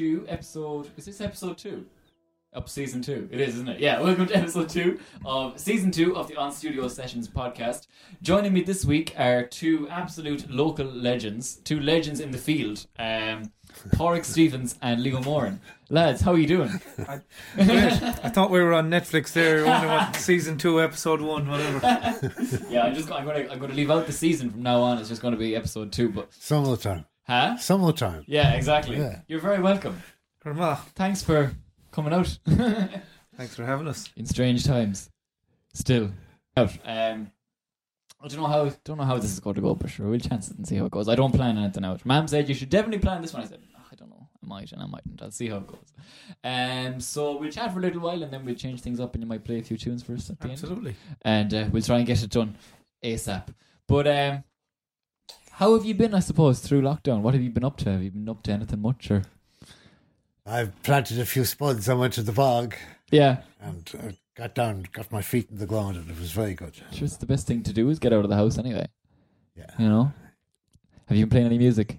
welcome to episode. Is this episode two? Up season two. It is, isn't it? Yeah, welcome to episode two of season two of the On Studio Sessions podcast. Joining me this week are two absolute local legends, two legends in the field, um, Padraig Stevens and Leo Moran. Lads, how are you doing? I thought we were on Netflix there, wonder what season two, episode one, whatever. yeah, I'm just I'm going to I'm going to leave out the season from now on. It's just going to be episode two. But Some of the time. Huh? Some of the time. Yeah, exactly. Yeah. You're very welcome. Grandma, Thanks for coming out. thanks for having us. in strange times. Still out. Um, I don't know how don't know how this is going to go, but sure we'll chance it and see how it goes. I don't plan anything out. Mom said you should definitely plan this one. I said "Oh, I don't know. I might and I mightn't. I'll see how it goes. Um, so we'll chat for a little while and then we'll change things up and you might play a few tunes for us at the end, Absolutely. and uh, we'll try and get it done asap. But um, how have you been? I suppose through lockdown. What have you been up to? Have you been up to anything much or? I've planted a few spuds. I went to the bog Yeah, and uh, got down, got my feet in the ground, and it was very good. sure. It's the best thing to do is get out of the house anyway. Yeah. You know? Have you been playing any music?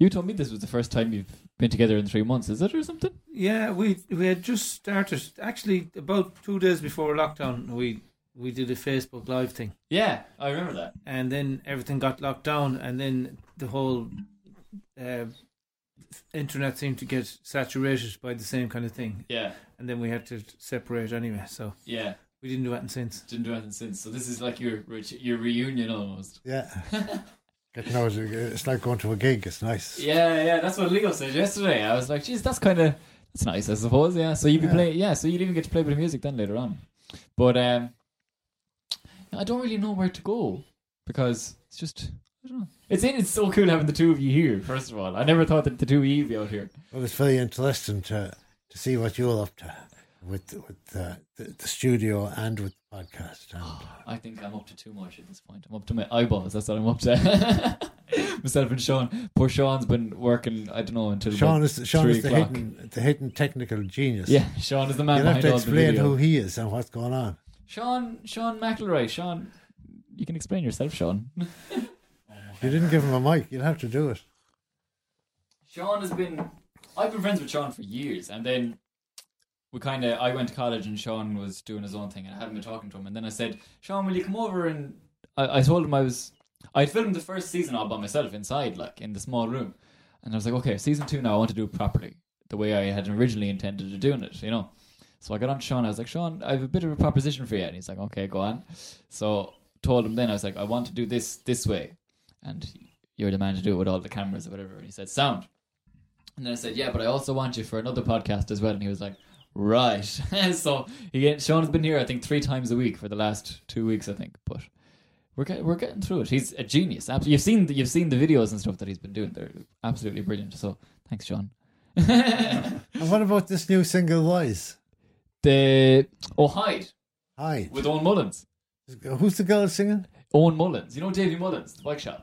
You told me this was the first time you've been together in three months, is it, or something? Yeah, we we had just started. Actually, about two days before lockdown, we we did a Facebook Live thing, Yeah, I remember that. and then everything got locked down, and then the whole uh, internet seemed to get saturated by the same kind of thing, Yeah, and then we had to separate anyway. So yeah. we didn't do anything since. Didn't do anything since. So this is like your your reunion almost. Yeah. Getting out, it's like going to a gig. It's nice. Yeah, yeah. That's what Leo said yesterday. I was like, geez, that's kind of that's nice, I suppose. Yeah. So you'd be Yeah. playing. Yeah. So you'd even get to play a bit of music then later on. But um, I don't really know where to go because it's just I don't know. It's it's so cool having the two of you here. First of all, I never thought that the two of you would be out here. Well, it's very interesting to to see what you're up to with with uh, the, the studio and with the podcast. And I think I'm up to too much at this point. I'm up to my eyeballs. That's what I'm up to. Myself and Sean. Poor Sean's been working. I don't know until Sean is Sean is the o'clock. hidden the hidden technical genius. Yeah, Sean is the man You'll have to explain who he is and what's going on. Sean, Sean McElroy. Sean, you can explain yourself, Sean. You didn't give him a mic. You'd have to do it. Sean has been. I've been friends with Sean for years, and then we kind of. I went to college, and Sean was doing his own thing, and I hadn't been talking to him. And then I said, "Sean, will you come over?" And I, I told him I was. I filmed the first season all by myself inside, like in the small room, and I was like, "Okay, season two now. I want to do it properly, the way I had originally intended to doing it." You know. So I got on Sean. I was like, "Sean, I have a bit of a proposition for you," and he's like, "Okay, go on." So told him then I was like, "I want to do this this way," and you're the man to do it with all the cameras or whatever. And he said, "Sound." And then I said, "Yeah, but I also want you for another podcast as well." And he was like, "Right." so Sean has been here, I think, three times a week for the last two weeks, I think. But we're get, we're getting through it. He's a genius. You've seen the, you've seen the videos and stuff that he's been doing. They're absolutely brilliant. So thanks, Sean. And what about this new single, Wise? The oh Hyde Hi. with Owen Mullins. Who's the girl singing? Owen Mullins, you know Davy Mullins, the bike shop,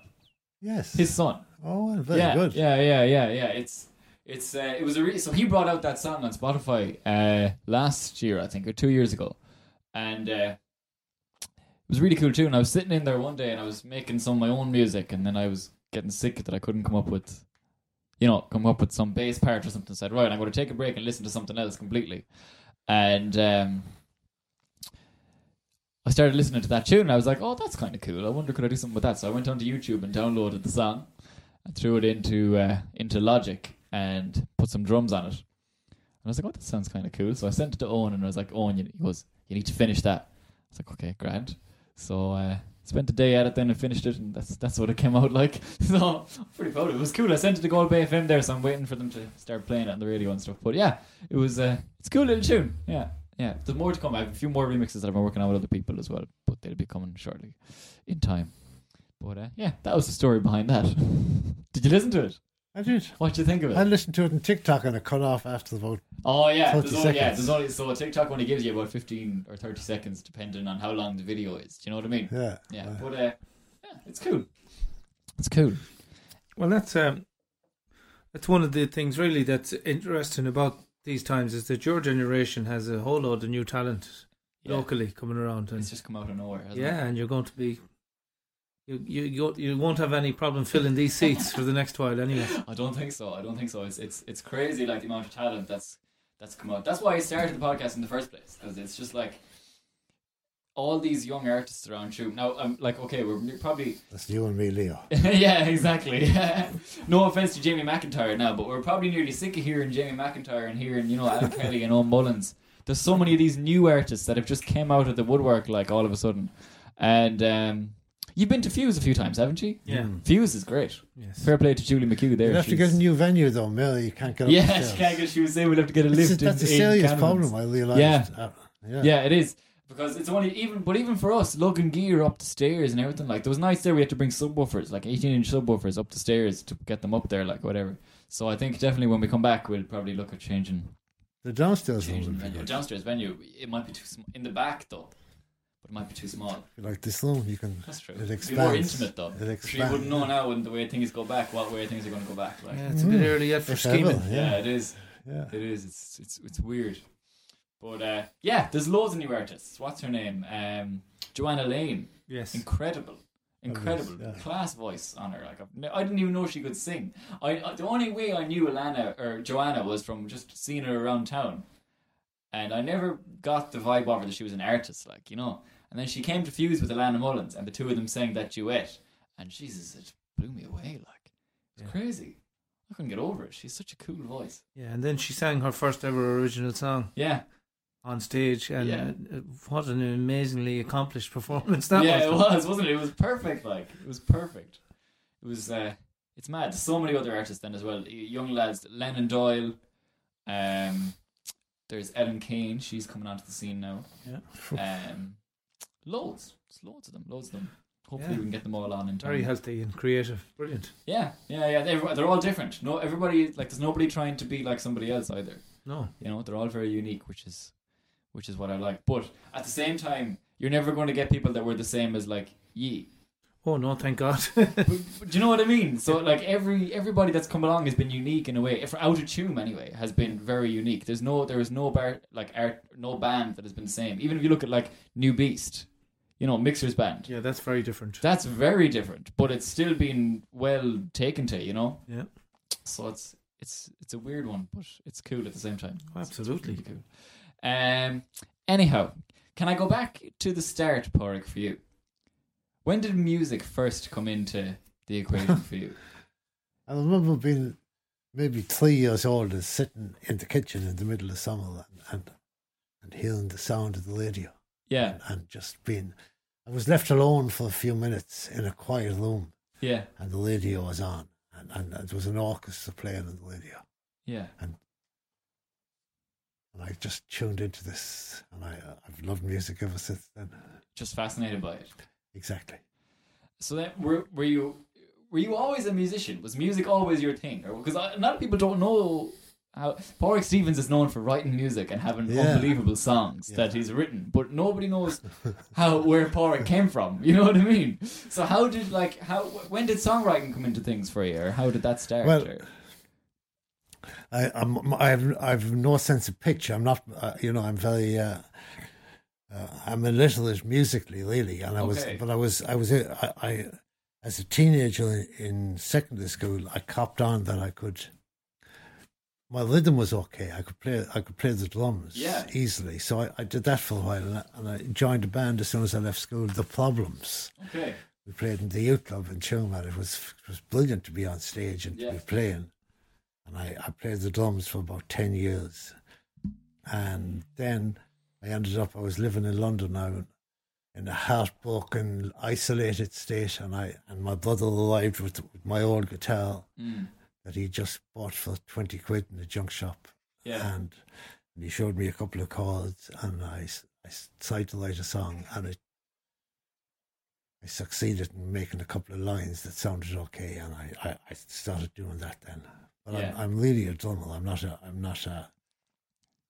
Yes. his son. oh, well, very yeah, good. Yeah, yeah, yeah, yeah. It's it's uh, it was a re- so he brought out that song on Spotify uh, last year, I think, or two years ago, and uh, it was really cool too. And I was sitting in there one day and I was making some of my own music, and then I was getting sick that I couldn't come up with, you know, come up with some bass part or something. I Said right, I'm going to take a break and listen to something else completely, and. um I started listening to that tune and I was like, oh, that's kind of cool. I wonder could I do something with that? So I went onto YouTube and downloaded the song and threw it into uh, into Logic and put some drums on it. And I was like, oh, that sounds kind of cool. So I sent it to Owen and I was like, Owen, you, he goes, you need to finish that. I was like, okay, grand. So uh, spent a day at it then and finished it, and that's that's what it came out like. So I'm pretty proud it. It was cool. I sent it to Galway Bay FM there, so I'm waiting for them to start playing it on the radio and stuff. But yeah, it was uh, it's a cool little tune. Yeah. Yeah, there's more to come. I have a few more remixes that I've been working on with other people as well, but they'll be coming shortly in time. But uh, yeah, that was the story behind that. Did you listen to it? I did. What do you think of it? I listened to it on TikTok and it cut off after about. Oh yeah, 30 there's only, yeah, there's only so TikTok only gives you about fifteen or thirty seconds depending on how long the video is. Do you know what I mean? Yeah. Yeah, Uh, but uh, yeah, it's cool. It's cool. Well, that's um, that's one of the things really that's interesting about these times is that your generation has a whole load of new talent Yeah. locally coming around, and It's just come out of nowhere. Hasn't yeah, It? and you're going to be You, you you you won't have any problem filling these seats for the next while anyway. I don't think so. I don't think so. It's it's it's crazy like the amount of talent that's that's come out. That's why I started the podcast in the first place because it's just like all these young artists around shoot. Now I'm like okay, we're probably That's you and me, Leo. yeah, exactly. no offense to Jamie McIntyre now, but we're probably nearly sick of hearing Jamie McIntyre and hearing you know Alan Kelly and Owen Mullins. There's so many of these new artists that have just came out of the woodwork like all of a sudden, and um, you've been to Fuse a few times, haven't you? Yeah. Mm. Fuse is great. Yes. Fair play to Julie McHugh there. You have to get a new venue though, Mel. You can't get up Yeah, she can't get shoes in. We'll have to get a That's, lift. a, that's in, a serious in problem. I realised. Yeah. Uh, yeah. Yeah, it is because it's only even, but even for us, lugging gear up the stairs and everything. Like there was nights there we had to bring subwoofers, like eighteen inch subwoofers, up the stairs to get them up there, like whatever. So I think definitely when we come back, we'll probably look at changing, The downstairs changing would venue. good. Downstairs venue, it might be too small in the back though, but it might be too small. Like this room, you can. That's true. It It'd be more expands. intimate though. It So you wouldn't know now when the way things go back, what way things are going to go back. Like, Yeah, it's a bit Mm. early yet for If ever, scheming. yeah, Yeah. it is. Yeah. It is. It's it's it's weird. But uh, yeah, there's loads of new artists. What's her name? Um, Joanna Lane. Yes. Incredible. Incredible. yeah. Class voice on her. Like I've I didn't even know she could sing. I, I the only way I knew Alana or Joanna was from just seeing her around town. And I never got the vibe of her that she was an artist, like, you know. And then she came to fuse with Alana Mullins and the two of them sang that duet. And Jesus, it blew me away, like. It's Yeah. crazy. I couldn't get over it. She's such a cool voice. Yeah, and then she sang her first ever original song Yeah. on stage, and Yeah. uh, what an amazingly accomplished performance that yeah, was. Yeah, it was, wasn't it? It was perfect. Like it was perfect. It was. uh It's mad. There's so many other artists then as well. Young lads, Lennon Doyle. Um, there's Ellen Kane. She's coming onto the scene now. Yeah. Um, loads. There's loads of them. Loads of them. Hopefully Yeah. we can get them all on in time. Very healthy and creative. Brilliant. Yeah, yeah, yeah. They're, they're all different. No, everybody like. There's nobody trying to be like somebody else either. No. You know, they're all very unique, which is, which is what I like. But at the same time, you're never going to get people that were the same as like ye. Oh no, thank God. but, but do you know what I mean? So like every everybody that's come along has been unique in a way. If out of tune anyway has been very unique. There's no there is no bar like art no band that has been the same. Even if you look at like New Beast, you know Mixer's band. yeah, that's very different. That's very different, but it's still been well taken to. You know. Yeah. So it's it's it's a weird one, but it's cool at the same time. It's- it's Absolutely. really cool. Um. Anyhow, can I go back to the start, Padraig, for you? When did music first come into the equation for you? I remember being maybe three years old and sitting in the kitchen in the middle of summer and, and, and hearing the sound of the radio Yeah, and just being. I was left alone for a few minutes in a quiet room yeah, and the radio was on and, and there was an orchestra playing on the radio. yeah. And and I just tuned into this and I, uh, I've loved music ever since then. Just fascinated by it. Exactly. So then, were were you were you always a musician? Was music always your thing? Because a lot of people don't know how Padraig Stevens is known for writing music and having Yeah. unbelievable songs Yeah. that he's written, but nobody knows how where Padraig came from. You know what I mean? So how did like how when did songwriting come into things for you, or how did that start? Well, or- I, I'm, I have, I have no sense of pitch. I'm not, uh, you know, I'm very, uh, uh, I'm illiterate musically, really. And I was, but I was, I was, I, I, as a teenager in, in secondary school, I copped on that I could. My rhythm was okay. I could play. I could play the drums Yeah. easily. So I, I did that for a while, and I, and I joined a band as soon as I left school. The Problems. okay, We played in the youth club in Chilman. It was it was brilliant to be on stage and Yeah. to be playing. And I, I played the drums for about ten years, and then I ended up. I was living in London now, in a heartbroken, isolated state, and I and my brother arrived with, with my old guitar mm. That he just bought for twenty quid in the junk shop, yeah, and, and he showed me a couple of chords, and I, I tried to write a song, and it, I succeeded in making a couple of lines that sounded okay, and I, I, I started doing that then. But Yeah. I'm, I'm really a drummer. I'm not a, I'm not a,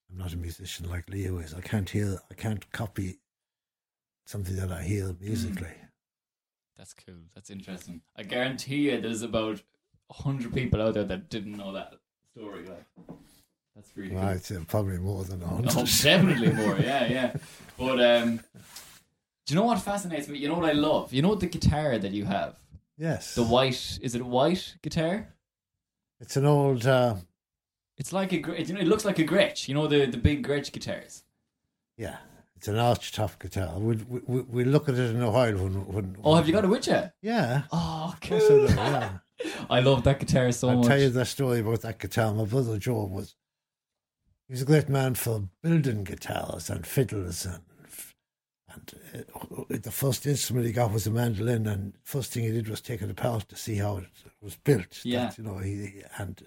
I'm not a musician like Leo is. I can't hear, I can't copy something that I hear hmm. musically. that's cool. That's interesting. I guarantee you, there's about hundred people out there that didn't know that story. Like, that's really cool. Right, uh, probably more than hundred. Oh, definitely more. Yeah, yeah. But um, Do you know what fascinates me? You know what I love? You know the guitar that you have? Yes. The white, is it a white guitar? It's an old. Uh, It's like a, you know, it looks like a Gretsch. You know the, the big Gretsch guitars? yeah, it's an arch top guitar. We'll, we, we'll look at it in a while when. when Oh, have you got it with you? Yeah. Oh, cool. yeah. I love that guitar so much. I'll tell you the story about that guitar. My brother Joe was. He was a great man for building guitars and fiddles and. And uh, the first instrument he got was a mandolin, and first thing he did was take it apart to see how it was built. Yeah. That, you know, he and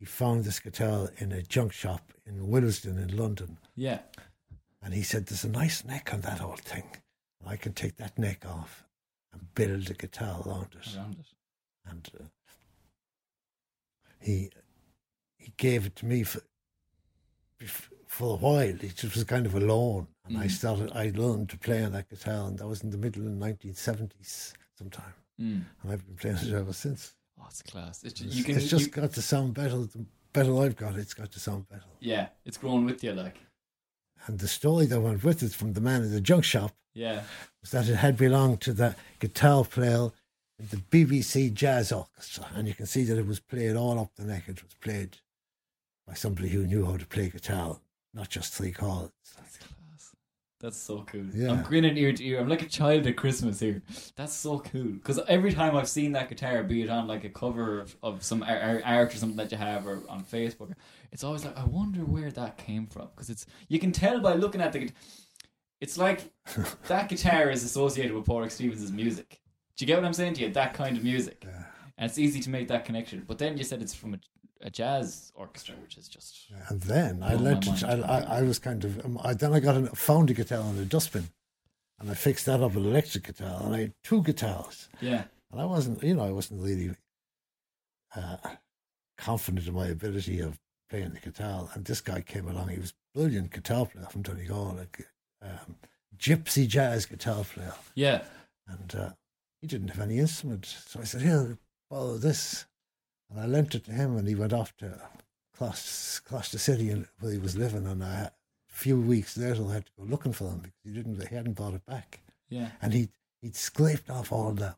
he found this guitar in a junk shop in Willesden in London, Yeah. and he said, "There's a nice neck on that old thing. I can take that neck off and build a guitar around it." Around it. And uh, he he gave it to me for for a while. It just was kind of a loan, and I Mhm. started. I learned to play on that guitar, and that was in the middle of the nineteen seventies sometime, Mm. and I've been playing it ever since. Oh, it's class. It's, can, it's just you- got to sound better. The better I've got, it's got to sound better. yeah, it's grown with you, like. And the story that went with it from the man in the junk shop Yeah. was that it had belonged to the guitar player the BBC Jazz Orchestra, and you can see that it was played all up the neck. It was played by somebody who knew how to play guitar, not just three chords. That's class. That's so cool. Yeah. I'm grinning ear to ear. I'm like a child at Christmas here. That's so cool. Because every time I've seen that guitar, be it on like a cover of, of some ar- ar- art or something that you have, or on Facebook, it's always like I wonder where that came from. Because it's you can tell by looking at the. It's like that guitar is associated with Paul Stevens' music. Do you get what I'm saying to you? That kind of music, Yeah. and it's easy to make that connection. But then you said it's from a, a jazz orchestra, which is just And then I learned. I. I, I was kind of. Um, I, then I got a found a guitar in a dustbin, and I fixed that up with an electric guitar, and I had two guitars. yeah, And I wasn't, you know, I wasn't really uh, confident in my ability of playing the guitar. And this guy came along. He was a brilliant guitar player from Donegal, like um, gypsy jazz guitar player. yeah. And uh, he didn't have any instrument. So I said, here, borrow this. And I lent it to him, and he went off to Gloucester City and- where he was living. And I, a few weeks later, I had to go looking for him because he, didn't, he hadn't brought it back Yeah. and he he'd scraped off all the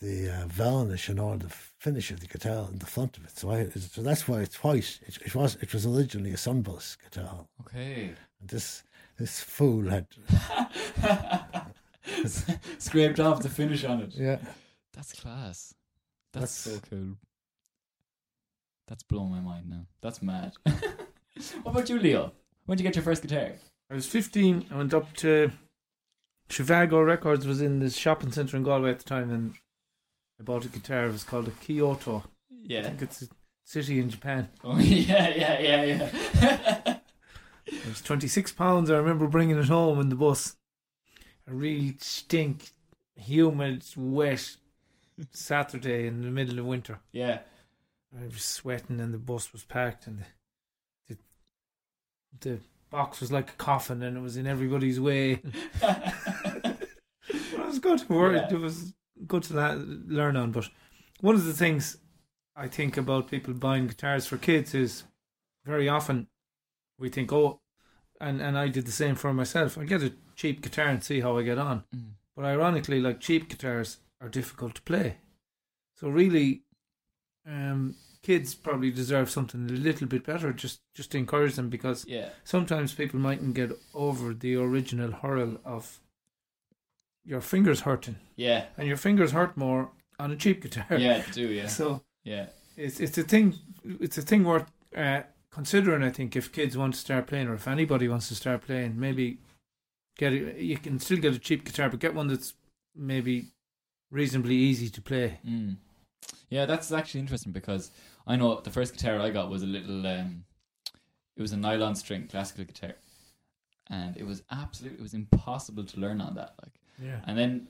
the uh, varnish and all the finish of the guitar in the front of it. So I so that's why it's white. It, it was it was originally a sunburst guitar, Okay. and this this fool had Scraped off the finish on it. yeah. That's class. That's, That's- so cool. That's blowing my mind now. That's mad. what about you, Leo? When did you get your first guitar? I was 15. I went up to Zhivago Records, was in the shopping centre in Galway at the time, and I bought a guitar. It was called a Kyoto. I Yeah. think it's a city in Japan. Oh, yeah, yeah, yeah, yeah. It was 26 pounds. I remember bringing it home in the bus. A really stink, humid, wet Saturday in the middle of winter. yeah. I was sweating and the bus was packed and the, the, the box was like a coffin and it was in everybody's way. But it was good. Yeah. It was good to la- learn on. But one of the things I think about people buying guitars for kids is very often we think, oh, and, and I did the same for myself. I get a cheap guitar and see how I get on. Mm. But ironically, like cheap guitars are difficult to play. So really, um, kids probably deserve something a little bit better. Just just to encourage them because Yeah. sometimes people mightn't get over the original hurl of your fingers hurting, Yeah. and your fingers hurt more on a cheap guitar. Yeah, do, yeah. So Yeah. it's it's a thing. It's a thing worth uh, considering. I think if kids want to start playing, or if anybody wants to start playing, maybe get a, you can still get a cheap guitar, but get one that's maybe reasonably easy to play. Mm. Yeah, that's actually interesting because I know the first guitar I got was a little, um, it was a nylon string classical guitar. And it was absolute, it was impossible to learn on that. Like, Yeah. And then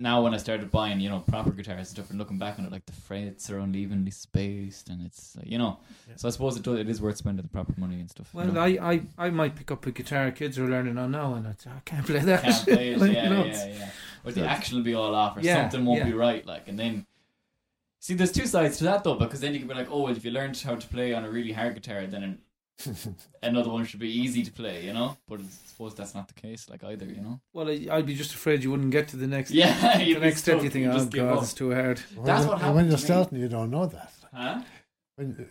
now when I started buying, you know, proper guitars and stuff and looking back on it, like the frets are unevenly spaced and it's, uh, you know. Yeah. So I suppose it, does, it is worth spending the proper money and stuff. you Well, know. I, I, I might pick up a guitar kids are learning on now, and I'd I can't play that. can't play it, Like, yeah, you know, yeah, yeah. But the action will be all off, or Yeah, something won't yeah. be right. Like, and then see, there's two sides to that though, because then you can be like, oh, well, if you learned how to play on a really hard guitar, then another one should be easy to play, you know. But I suppose that's not the case, like either, you know. Well, I- I'd be just afraid you wouldn't get to the next. Yeah, The you'd next step, you think, oh just god, it's too hard. When That's you- what and happened When to you're me. starting, you don't know that. Huh? When,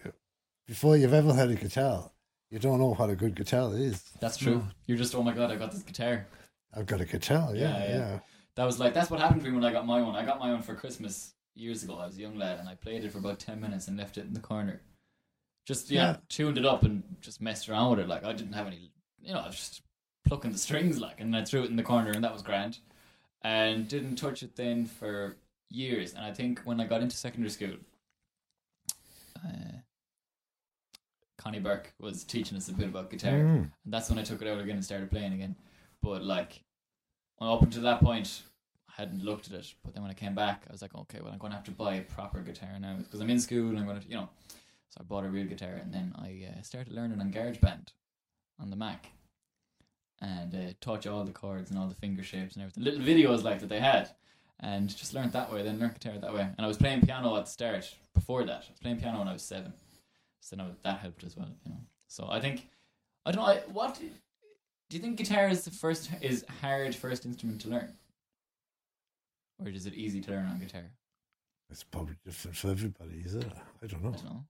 before you've ever had a guitar, you don't know what a good guitar is. That's true. No. You're just, oh my god, I got this guitar. I've got a guitar, yeah, Yeah, yeah. yeah. That was like that's what happened to me when I got my own. I got my own for Christmas years ago. I was a young lad and I played it for about ten minutes and left it in the corner. Just yeah, Yeah. tuned it up and just messed around with it. Like I didn't have any, you know, I was just plucking the strings like, and I threw it in the corner and that was grand. And didn't touch it then for years. And I think when I got into secondary school, uh, Connie Burke was teaching us a bit about guitar. Mm. And that's when I took it out again and started playing again. But like, up until that point, I hadn't looked at it. But then when I came back, I was like, okay, well, I'm going to have to buy a proper guitar now because I'm in school and I'm going to, you know. So I bought a real guitar and then I uh, started learning on GarageBand on the Mac. And uh, taught you all the chords and all the finger shapes and everything. Little videos like that they had. And just learned that way, then learned guitar that way. And I was playing piano at the start before that. I was playing piano when I was seven. So now that helped as well, you know. So I think I don't know. I, what do you think? Guitar is the first is hard first instrument to learn, or is it easy to learn on guitar? It's probably different for everybody, is it? I don't I don't know.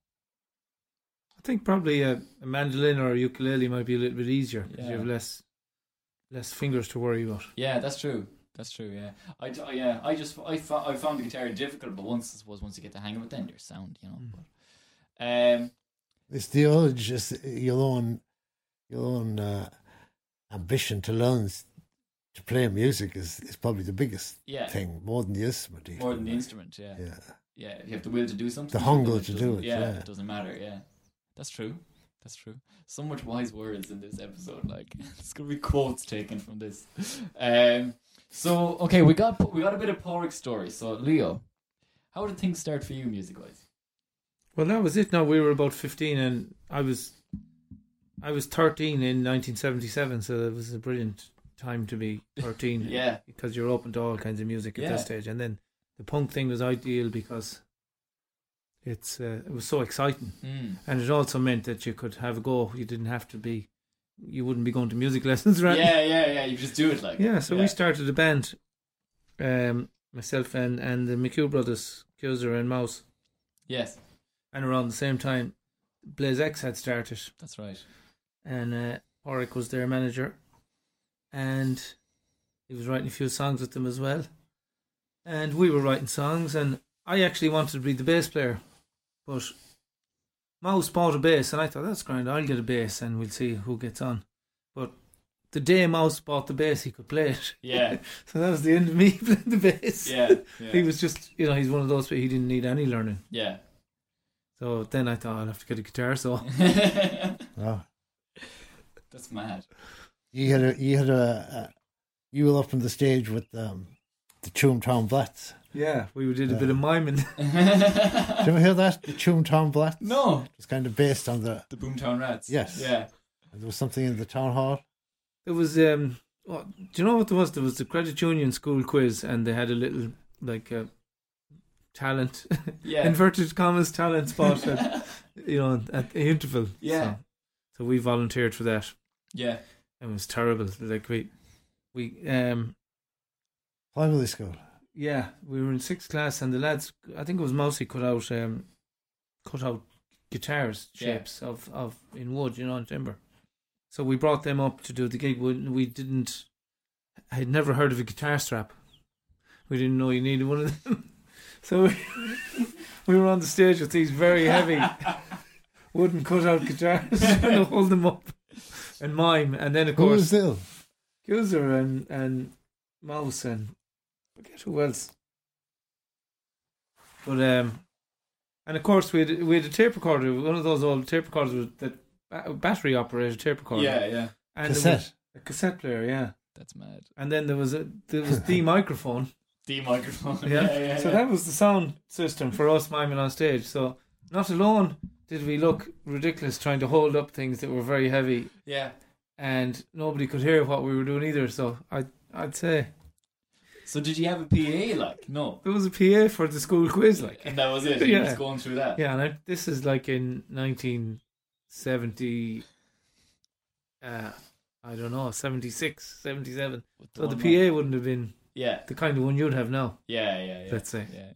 I think probably a, a mandolin or a ukulele might be a little bit easier because you have less less fingers to worry about. Yeah, that's true. That's true. Yeah, I d- yeah. I just I, I found the guitar difficult, but once I suppose once you get the hang of it, then your sound, you know. Mm. But, um, It's the urge, it's your own, your own uh, ambition to learn to play music is, is probably the biggest yeah, thing, more than the instrument. even. more than the instrument. Yeah. Yeah. yeah. If you have the will to do something, The hunger to doesn't- do it, Yeah, yeah. it doesn't matter. Yeah, that's true. That's true. So much wise words in this episode. Like, it's gonna be quotes taken from this. Um. So okay, we got we got a bit of Padraig's story. So Leo, how did things start for you, music wise? Well, that was it. Now we were about fifteen, and I was I was thirteen in nineteen seventy seven. So it was a brilliant time to be thirteen. Yeah. because you're open to all kinds of music at Yeah. this stage. And then the punk thing was ideal because it's uh, it was so exciting, Mm. and it also meant that you could have a go. You didn't have to be, you wouldn't be going to music lessons, right? Yeah, yeah, yeah. You just do it like. Yeah, so we started a band, um, myself and and the McHugh brothers, Kuzer and Mouse, Yes, and around the same time, Blaze X had started, that's right. and uh, Oric was their manager, and he was writing a few songs with them as well, and we were writing songs, and I actually wanted to be the bass player, but Mouse bought a bass, and I thought that's grand. I'll get a bass, and we'll see who gets on. But the day Mouse bought the bass, he could play it. Yeah, So that was the end of me playing the bass. yeah, He was just, you know, he's one of those. Where he didn't need any learning. yeah. So then I thought I'll have to get a guitar. So Oh. That's mad. You had a, you had a, a you were up on the stage with um, the Town Blats. Yeah, we did a bit of miming. Did you ever hear that? The Town Blats? no, It's kind of based on the. the Boomtown Rats. Yes. Yeah. There was something in the town hall. It was um, what, do you know what there was? There was the credit union school quiz, and they had a little like uh, talent, Yeah. inverted commas talent spot, at, you know, at the interval. Yeah. So, so we volunteered for that. yeah. And it was terrible. Like we, we um, Primary school. Yeah, we were in sixth class, and the lads, I think it was mostly cut out, um, cut out guitars Yeah. shapes of, of in wood, you know, and timber. So we brought them up to do the gig. We, we didn't, I had never heard of a guitar strap. We didn't know you needed one of them. So we, we were on the stage with these very heavy wooden cut out guitars trying to hold them up and mime. And then, of course, Who was? User and and Mouse and forget who else. But um, and of course we had we had a tape recorder, one of those old tape recorders with that battery operated tape recorder. Yeah, yeah. and Cassette. a cassette player, yeah. That's mad. And then there was a there was the microphone. The microphone. Yeah. Yeah, yeah. So yeah. that was the sound system for us miming on stage. So not alone did we look ridiculous trying to hold up things that were very heavy, yeah. and nobody could hear what we were doing either. So I I'd say So did you have a PA? Like no. there was a PA for the school quiz, like. and that was it. You Yeah. was going through that. Yeah, and I, this is like in 1970. Uh, I don't know, 76, 77. With So the one PA mic. wouldn't have been Yeah, the kind of one you'd have now. yeah, yeah, yeah. Let's say. Yeah.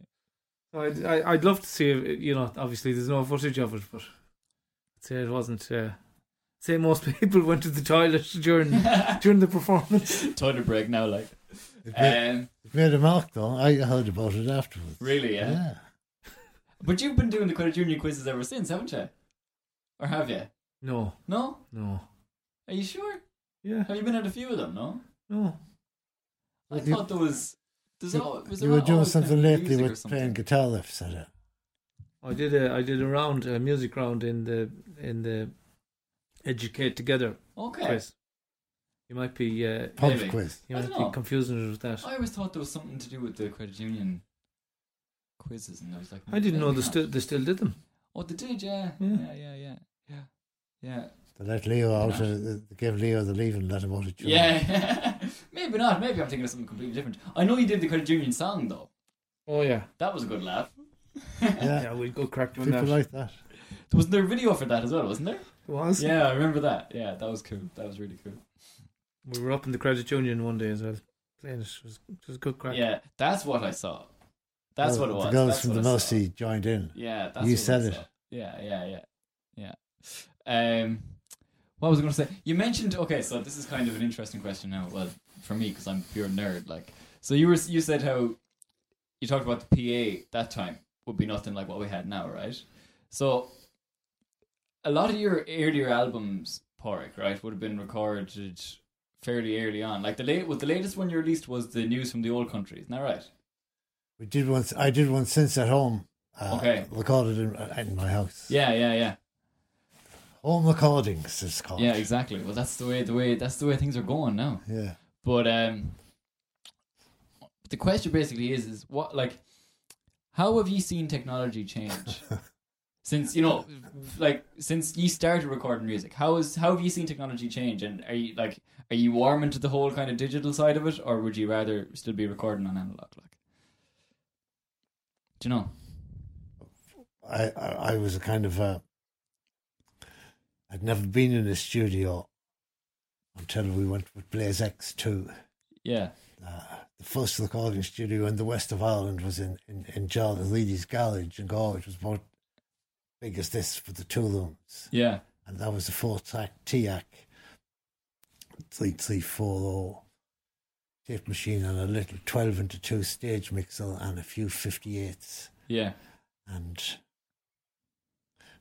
I'd, I, I'd love to see, if, you know, obviously there's no footage of it, but I'd say it wasn't. Uh, say most people went to the toilet during during the performance. Toilet break now, like. It made, Um, it made a mark, though. I heard about it afterwards. really, yeah? Yeah. But you've been doing the Credit Union quizzes ever since, haven't you? Or have you? No, No? no. Are you sure? Yeah, Have you been at a few of them? No. no. I You- thought there was. There's You, al- was you were doing something lately with something? playing guitar lifts at it. I did a I did a round a music round in the in the Educate Together Okay. quiz. You might be uh, Pub Maybe. quiz. you I might don't be know. confusing it with that. I always thought there was something to do with the credit union quizzes, and I was like, I didn't know maybe they not. still they still did them. Oh, they did, yeah, Yeah. yeah, yeah, yeah, yeah, yeah, They let Leo out. Not. Uh, they gave Leo the leave and let him out of tune. yeah. maybe not. Maybe I'm thinking of something completely different. I know you did the credit union song though. Oh yeah, That was a good laugh. Yeah. yeah. We'll go crack on People that. like that. Wasn't there a video for that as well? Wasn't there? It was. Yeah, I remember that. Yeah, that was cool. That was really cool. We were up in the credit union one day as well, playing it. It was, it was good crack. Yeah, that's what I saw. That's Well, what it was. The girls That's from the I. Mercy joined in. Yeah, that's You what said I it. saw. Yeah, yeah, yeah, yeah. Um, what was I going to say? You mentioned okay, so this is kind of an interesting question now. Well, for me because I'm a pure nerd. Like, so you were you said how you talked about the PA that time would be nothing like what we had now, right? So a lot of your earlier albums, Padraig, right, would have been recorded fairly early on. Like the late, was the latest one you released was the news from the old country, isn't that right? We did one. I did one since at home. Uh, Okay. Recorded in, in my house. Yeah, yeah, yeah. Home recordings it's called. Yeah, exactly. Well, that's the way the way that's the way things are going now. Yeah. But um, the question basically is is what like how have you seen technology change since you know like since you started recording music? How is how have you seen technology change? And are you like are you warming to the whole kind of digital side of it, or would you rather still be recording on analog? Like, do you know? I, I, I was a kind of a. I'd never been in a studio until we went with Blaze X2. Yeah, Uh, the first recording studio in the west of Ireland was in, in, in Jordan Leady's garage in Galway. It was about big as this for the two rooms. yeah, And that was a four track TEAC 3340 tape machine and a little 12 into 2 stage mixer and a few 58s. yeah. and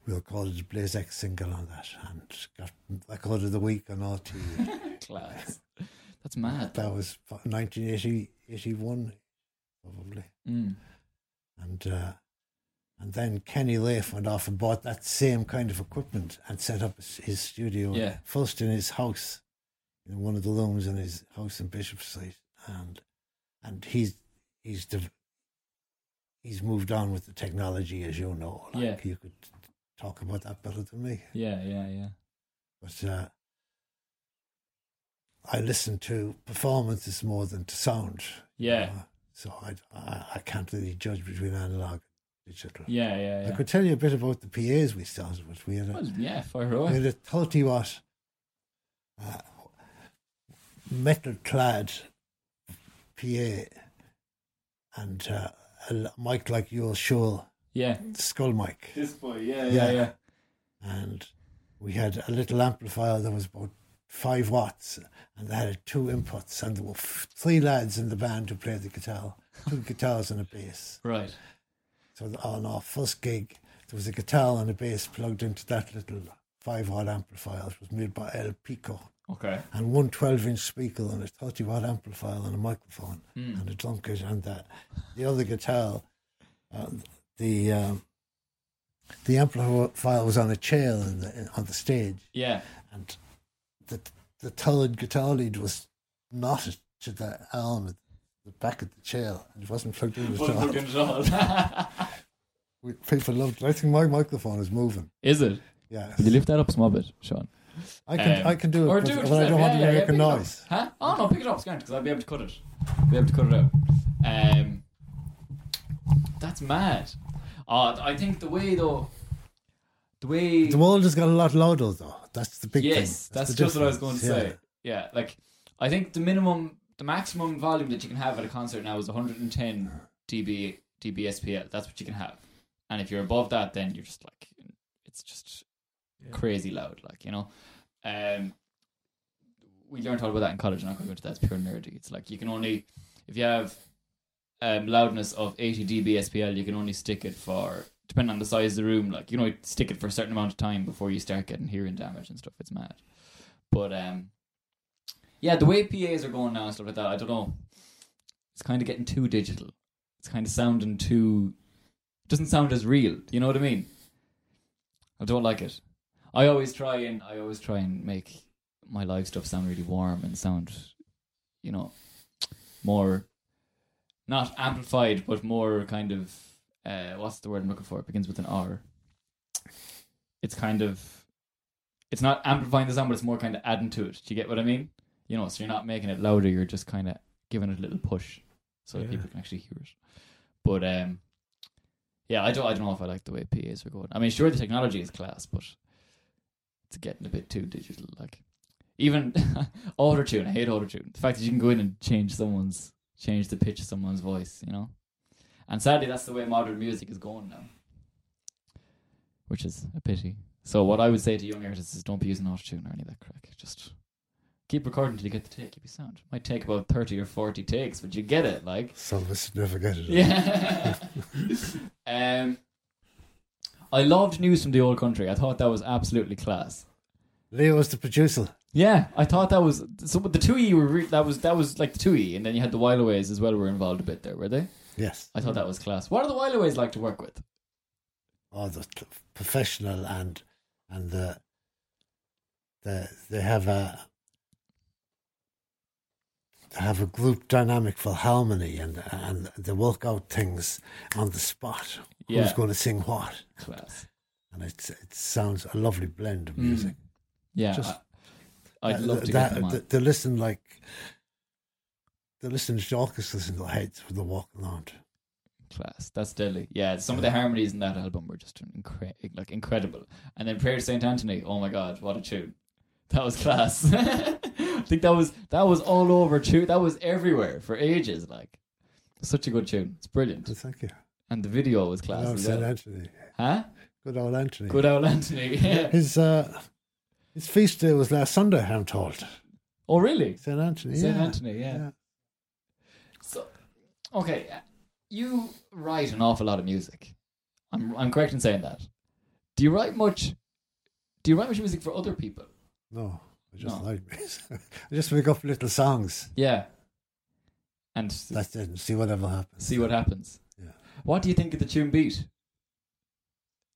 we recorded a Blaze X single on that and got record of the week on RTE. Class. That's mad. that was 1980, 81 probably. Mm. And uh, and then Kenny Leif went off and bought that same kind of equipment and set up his, studio Yeah. first in his house, in one of the rooms in his house in Bishop Street, and and he's he's he's moved on with the technology, as you know. Like Yeah. you could talk about that better than me, Yeah, yeah, yeah. but. Uh, I listen to performances more than to sound. Yeah. Uh, so I, I I can't really judge between analog digital. Yeah, yeah, I could tell you a bit about the PAs we started with. We had a, Well, yeah, fire we away. had a 30 watt uh, metal clad PA and uh, a l- mic like yours, sure, Yeah. skull mic. This boy, yeah, yeah, yeah. And we had a little amplifier that was about five watts and they had two inputs and there were f- three lads in the band who played the guitar, two guitars and a bass. Right. So on our first gig, there was a guitar and a bass plugged into that little five watt amplifier. It was made by El Pico. Okay. And one 12 inch speaker and a 30 watt amplifier and a microphone Mm. and a drum kit and that. The other guitar, uh, the um, the amplifier was on a chair in the, on the stage Yeah. and the the third guitar lead was knotted to the arm at the back of the chair. and It wasn't plugged in at all. looking at all. We- People loved it. I think my microphone is moving. Is it? Yeah. Will you lift that up a small bit, Sean? I can Um, I can do it, Or but, do it but I don't want yeah, to make yeah, a pick it up. noise. Huh? Oh no, pick it up, it's because I'll be able to cut it. Be able to cut it out. Um, that's mad. Uh, I think the way though, the way The world has got a lot louder though. That's the big thing. yes, that's, the just what I was going to difference, say. Yeah, like I think the minimum, the maximum volume that you can have at a concert now is 110 dB dB SPL. That's what you can have, and if you're above that, then you're just like it's just Yeah. crazy loud, like you know. Um, we learned all about that in college. I'm not going to go into that. It's pure nerdy. It's like you can only if you have um, loudness of 80 dB SPL, you can only stick it for depending on the size of the room. Like you know, stick it for a certain amount of time before you start getting hearing damage and stuff. It's mad. But um, yeah, the way PAs are going now and stuff like that, I don't know. It's kind of getting too digital. It's kind of sounding too. Doesn't sound as real. You know what I mean? I don't like it. I always try and I always try and make my live stuff sound really warm and sound, you know, more not amplified, but more kind of uh, what's the word I'm looking for? It begins with an R. It's kind of it's not amplifying the sound, but it's more kind of adding to it. Do you get what I mean? You know, so you're not making it louder. You're just kind of giving it a little push so that people can actually hear it. But um, yeah, I don't. I don't know if I like the way PAs are going. I mean, sure, the technology is class, but it's getting a bit too digital. Like even auto tune. I hate auto tune. The fact that you can go in and change someone's change the pitch of someone's voice. You know, and sadly, that's the way modern music is going now, which is a pity. So what I would say to young artists is don't be using auto tune or any of that crack. Just keep recording until you get the take. You'll be sound. Might take about thirty or forty takes, but you get it. Like Some of us never get it. yeah. um, I loved news from the old country. I thought that was absolutely class. Leo was the producer. Yeah, I thought that was so. The two E were re- that was that was like the two E, and then you had the Whileaways as well. Were involved a bit there, were they? Yes. I thought that was class. What are the Whileaways like to work with? Oh, the professional and and the the they have a have a group dynamic for harmony and and they work out things on the spot. Yeah. Who's going to sing what? Class. And it's it sounds a lovely blend of Mm. music. Yeah, Just- I, would Uh, love to that, get them on. They, listen like they listen to the orchestras in their heads when they're walking around. class. That's deadly. Yeah, some of the harmonies in that album were just incre- like incredible. And then Prayer to Saint Anthony. Oh my god, what a tune! That was class. I think that was that was all over too. That was everywhere for ages. Like such a good tune. It's brilliant. So thank you. And the video was Good class old St. well. Anthony. Huh? Good old Anthony. Good old Anthony. Yeah. His uh, his feast day was last Sunday. I'm told. Oh really? St. Anthony. Saint yeah. Anthony. Yeah. So, okay, you write an awful lot of music. I'm I'm correct in saying that. Do you write much? Do you write much music for other people? No, I just No. like. I just make up little songs. Yeah. And That's it. See whatever happens. see what happens. Yeah. What do you think of the tune beat?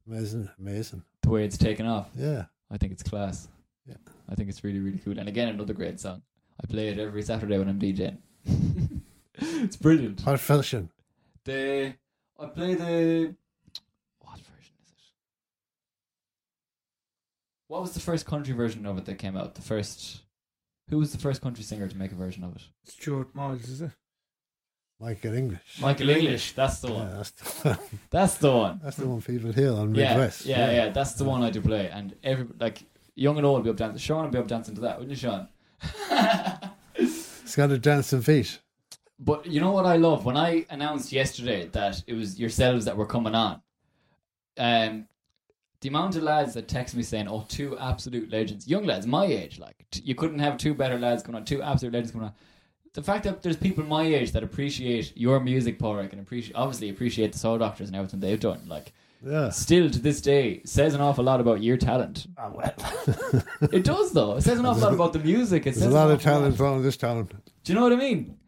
Amazing, amazing. The way it's taken off. Yeah. I think it's class. Yeah. I think it's really, really cool. And again, another great song. I play it every Saturday when I'm DJing. it's brilliant. What version? The I play the what version is it? What was the first country version of it that came out? The first who was the first country singer to make a version of it? Stuart Miles, is it? Michael English. Michael English. That's the Yeah, one. that's the, That's the one. that's the one people hear on Yeah, Midwest. yeah, yeah. That's the one I do play, and every like young and old will be up dancing. Sean will be up dancing to that, wouldn't you, Sean? It's got a dancing feet. But you know what I love when I announced yesterday that it was yourselves that were coming on. Um, the amount of lads that text me saying, "Oh, two absolute legends, young lads, my age, like t- you couldn't have two better lads coming on, two absolute legends coming on." The fact that there's people my age that appreciate your music, Padraig, and appreciate obviously appreciate the Saw Doctors and everything they've done, like Yeah. still to this day says an awful lot about your talent. Ah, well. It does though. It says an awful lot about the music. It There's says a lot of awful lot. talent around this town. Do you know what I mean?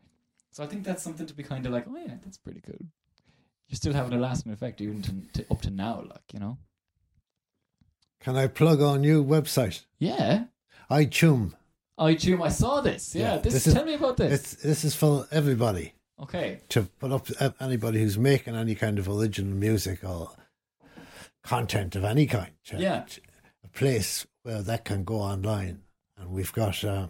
So I think that's something to be kind of like, oh yeah, that's pretty cool. You're still having a lasting effect even to, to, up to now, like you know. Can I plug our new website? Yeah, iTunes. iTunes. I saw this. Yeah, Yeah, this, this is- tell me about this. It's this is for everybody Okay. to put up anybody who's making any kind of original music or content of any kind. to- Yeah. to- a place where that can go online, and we've got uh,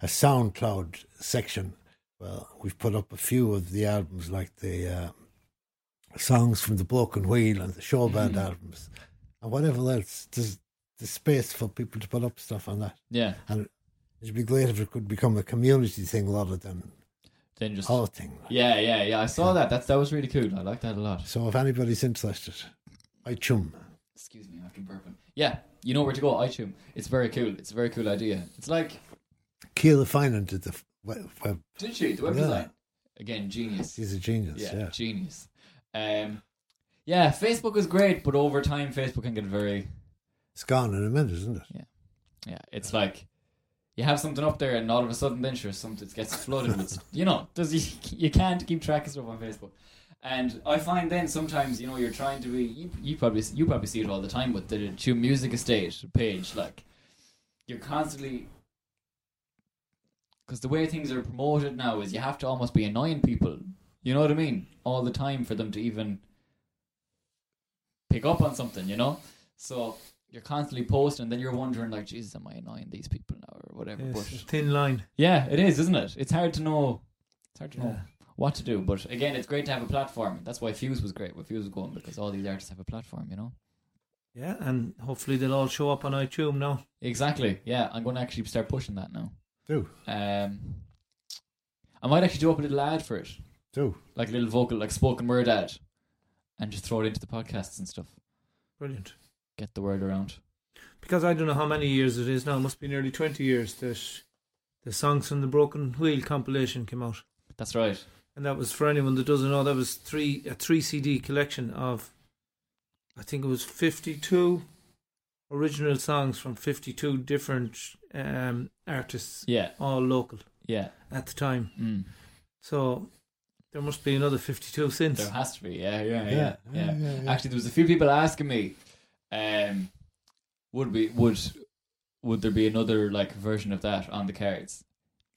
a SoundCloud section where we've put up a few of the albums, like the uh, songs from the Broken Wheel and the Show Band Mhm. albums. And whatever else. There's the space for people to put up stuff on that. Yeah. And it'd be great if it could become a community thing rather than Then just our thing. yeah, yeah, yeah. I saw that. That's that was really cool. I like that a lot. So if anybody's interested, I chum. Excuse me, I've been burping. Yeah, you know where to go. iTunes. It's very cool. It's a very cool idea. It's like Keela Finan did the web. web. did she the web Yeah. design again? Genius. He's a genius. yeah, Yeah. genius. Um, yeah, Facebook is great, but over time, Facebook can get very It's gone in a minute, isn't it? yeah. Yeah. It's like you have something up there, and all of a sudden, then sure, something gets flooded with you know. Does you you can't keep track of stuff on Facebook. And I find then sometimes you know you're trying to be you, you probably you probably see it all the time with the Tune Music Estate page like you're constantly because the way things are promoted now is you have to almost be annoying people you know what I mean all the time for them to even pick up on something you know so you're constantly posting and then you're wondering like Jesus am I annoying these people now or whatever Yes, but a thin line. yeah it is isn't it it's hard to know it's hard to know what to do. But again, it's great to have a platform. That's why Fuse was great. Where Fuse was going because all these artists have a platform. You know. Yeah, and hopefully they'll all show up on iTunes now. Exactly. Yeah, I'm going to actually start pushing that now. Do. Um, I might actually do up a little ad for it, Do. like a little vocal, like spoken word ad, and just throw it into the podcasts and stuff. Brilliant. Get the word around. Because I don't know how many years it is now. It must be nearly 20 years that the Songs from the Broken Wheel compilation came out. That's right. And that was for anyone that doesn't know, that was three a three CD collection of, I think it was 52 original songs from 52 different um, artists, Yeah. all local Yeah. at the time. Mm. So there must be another 52 since. There has to be. Yeah. Yeah. Yeah. Yeah, Yeah. yeah, yeah, yeah. Actually, there was a few people asking me, um, would be would would there be another like version of that on the cards?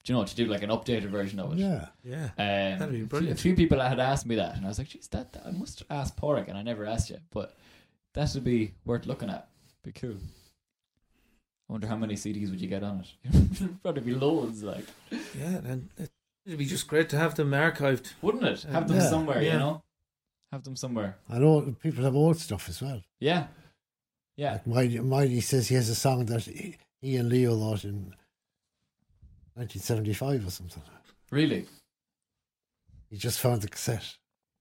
Do you know to do like an updated version of it? Yeah. Yeah. Um, That'd be a few- brilliant. A few people had asked me that, and I was like, "Geez, that, that I must ask Padraig," and I never asked you, but that would be worth looking at. Be cool. I wonder how many CDs would you get on it? Probably be loads, like Yeah, then it, it'd be just great to have them archived. wouldn't it? Have them Yeah. somewhere, Yeah. you know. Have them somewhere. I know people have old stuff as well. Yeah, yeah. Like Mighty, Mighty says he has a song that he, he and Leo wrote in 1975 or something. Really He just found the cassette.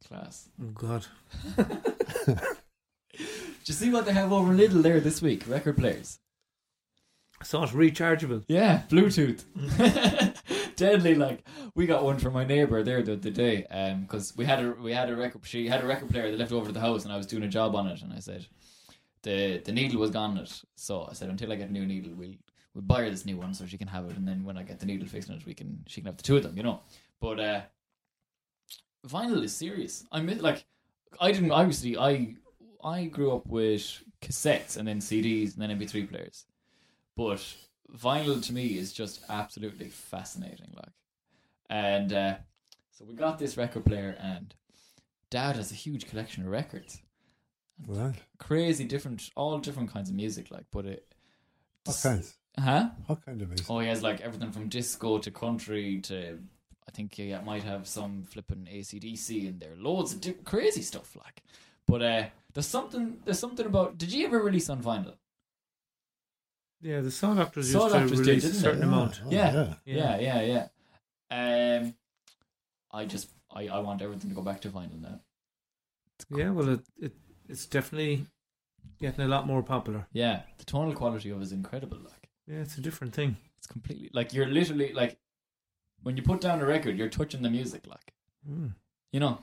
class. Oh, God. Did you see what they have over Lidl there this week? Record players. So it's rechargeable. Yeah, Bluetooth. Deadly, like we got one from my neighbour there the other day, um, because we had a we had a record she had a record player that left over to the house, and I was doing a job on it, and I said the the needle was gone on it, so I said until I get a new needle, we'll we'll buy her this new one so she can have it, and then when I get the needle fixed it, we can she can have the two of them, you know. But uh, vinyl is serious. I mean, like I didn't obviously I I grew up with cassettes and then CDs and then MP3 players but vinyl to me is just absolutely fascinating like and uh, so we got this record player and dad has a huge collection of records Right. crazy different all different kinds of music like but it What kind? huh What kind of music? oh he has like everything from disco to country to I think he might have some flipping ACDC in there loads of di- crazy stuff like but uh there's something there's something about did you ever release on vinyl Yeah, the Saw Doctors Saw used to Doctors did, release a certain they? amount. oh, Yeah. Yeah. Yeah, yeah, yeah. Um, I just, I, I want everything to go back to vinyl now. Yeah, well, it, it it's definitely getting a lot more popular. Yeah, the tonal quality of it is incredible. Like, Yeah, it's a different thing. it's completely like you're literally like when you put down a record, you're touching the music. Like, Mm. you know,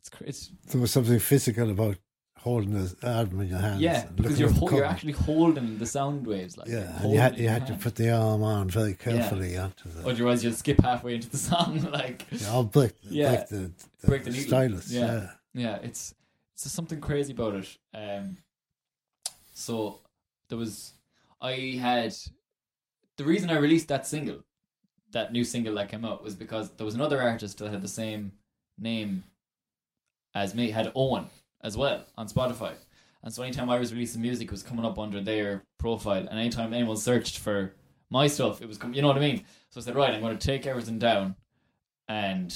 it's cr- it's There was something physical about holding the album in your hands. yeah because you're ho- you're actually holding the sound waves. Like, Yeah, and you had you had to put the arm on very carefully onto the. Otherwise, you'll skip halfway into the song. like, Yeah, I'll break, Yeah. break the, the, Break the stylus. Yeah. Yeah. yeah, it's it's something crazy about it. Um, so there was, I had the reason I released that single, that new single that came out was because there was another artist that had the same name as me, had Owen as well on Spotify. And so anytime I was releasing music, it was coming up under their profile. And anytime anyone searched for my stuff, it was, com- you know what I mean? So I said, right, I'm going to take everything down and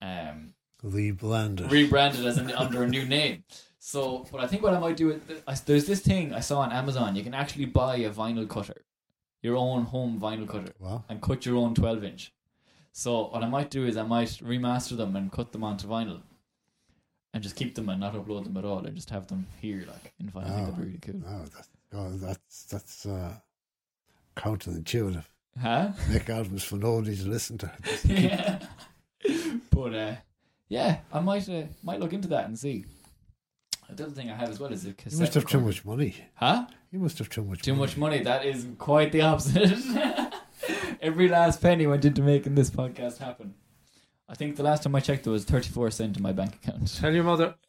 um, Rebranded. rebranded as an, under a new name. So, but I think what I might do is there's this thing I saw on Amazon. You can actually buy a vinyl cutter, your own home vinyl cutter, Well, and cut your own 12 inch. So what I might do is I might remaster them and cut them onto vinyl, and just keep them and not upload them at all, and just have them here like in vinyl. I think that'd be really cool. no, that's oh, that's that's uh, counterintuitive. Huh? Make albums for nobody to listen to. yeah. But uh, yeah, I might uh, might look into that and see. The other thing I have as well is a You cassette. must have too recorder. much money. Huh? You must have too much. Too money. much money. That is quite the opposite. Every last penny went into making this podcast happen. I think the last time I checked, there was thirty-four cent in my bank account. Tell your mother.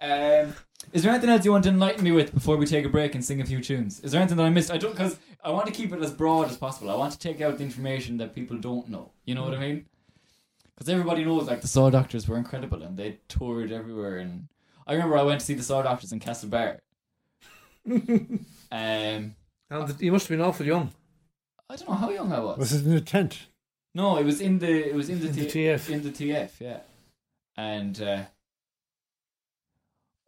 um, is there anything else you want to enlighten me with before we take a break and sing a few tunes? Is there anything that I missed? I don't because I want to keep it as broad as possible. I want to take out the information that people don't know. You know what I mean? Because everybody knows like the Saw Doctors were incredible and they toured everywhere. And I remember I went to see the Saw Doctors in Castlebar. um, that- You must have been awful young. I don't know how young I was. Was it in a tent? No, it was in the it was in the, In the T- TF. in the TF, yeah. And uh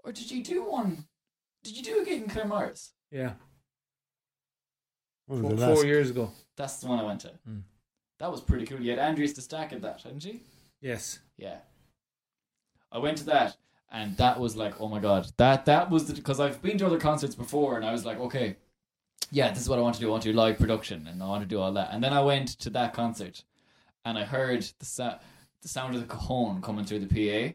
or did you do one? Did you do a gig in Claremorris? Yeah, One four, the four years ago. That's the one I went to. Hmm. That was pretty cool. You had Andreas the Stack at that, hadn't you? Yes. Yeah. I went to that and that was like, oh my god. That that was the because I've been to other concerts before and I was like, okay, yeah, this is what I want to do. I want to do live production and I want to do all that. And then I went to that concert and I heard the sa- the sound of the cajon coming through the PA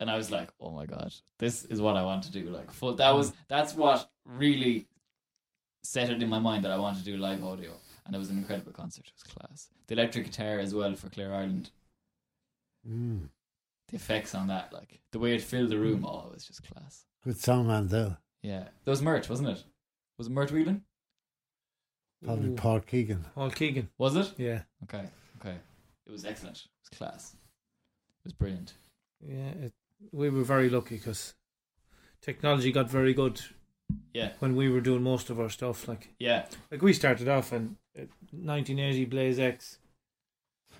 and I was like, oh my god, this is what I want to do. Like full that was that's what really set it in my mind that I wanted to do live audio. And it was an incredible concert. It was class. The electric guitar as well for Clare Ireland Mm. the effects on that, like the way it filled the room, oh, it was just class. Good sound man though. Yeah, that was Mert, wasn't it? Was it Mert Whelan? Probably Ooh. Paul Keegan. Paul Keegan. Was it? Yeah. Okay, okay. It was excellent. It was class. It was brilliant. Yeah. It, we were very lucky because technology got very good Yeah, when we were doing most of our stuff. Like, yeah, like we started off in uh, 1980 Blaze X.